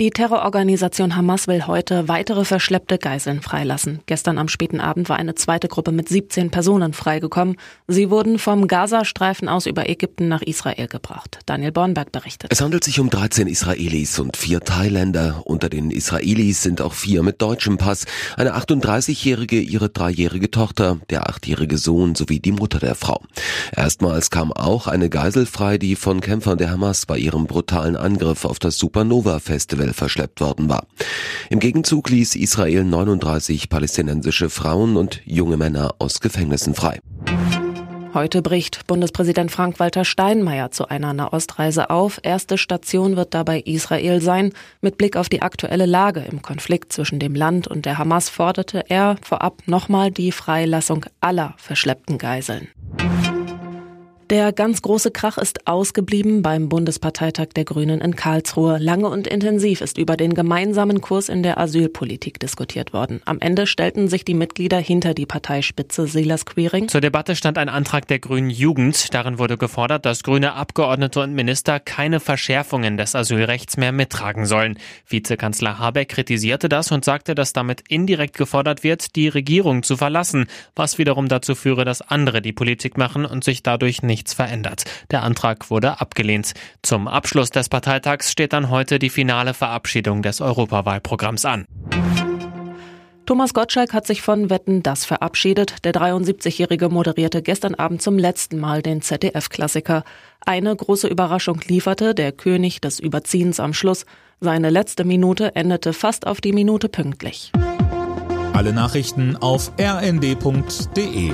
Die Terrororganisation Hamas will heute weitere verschleppte Geiseln freilassen. Gestern am späten Abend war eine zweite Gruppe mit 17 Personen freigekommen. Sie wurden vom Gazastreifen aus über Ägypten nach Israel gebracht. Daniel Bornberg berichtet. Es handelt sich um 13 Israelis und vier Thailänder. Unter den Israelis sind auch vier mit deutschem Pass. Eine 38-jährige, ihre dreijährige Tochter, der achtjährige Sohn sowie die Mutter der Frau. Erstmals kam auch eine Geisel frei, die von Kämpfern der Hamas bei ihrem brutalen Angriff auf das Supernova Festival verschleppt worden war. Im Gegenzug ließ Israel 39 palästinensische Frauen und junge Männer aus Gefängnissen frei. Heute bricht Bundespräsident Frank-Walter Steinmeier zu einer Nahostreise auf. Erste Station wird dabei Israel sein. Mit Blick auf die aktuelle Lage im Konflikt zwischen dem Land und der Hamas forderte er vorab nochmal die Freilassung aller verschleppten Geiseln. Der ganz große Krach ist ausgeblieben beim Bundesparteitag der Grünen in Karlsruhe. Lange und intensiv ist über den gemeinsamen Kurs in der Asylpolitik diskutiert worden. Am Ende stellten sich die Mitglieder hinter die Parteispitze Silas Queering. Zur Debatte stand ein Antrag der Grünen Jugend. Darin wurde gefordert, dass grüne Abgeordnete und Minister keine Verschärfungen des Asylrechts mehr mittragen sollen. Vizekanzler Habeck kritisierte das und sagte, dass damit indirekt gefordert wird, die Regierung zu verlassen, was wiederum dazu führe, dass andere die Politik machen und sich dadurch nicht nichts verändert. Der Antrag wurde abgelehnt. Zum Abschluss des Parteitags steht dann heute die finale Verabschiedung des Europawahlprogramms an. Thomas Gottschalk hat sich von Wetten das verabschiedet. Der 73-Jährige moderierte gestern Abend zum letzten Mal den ZDF-Klassiker. Eine große Überraschung lieferte der König des Überziehens am Schluss. Seine letzte Minute endete fast auf die Minute pünktlich. Alle Nachrichten auf rnd.de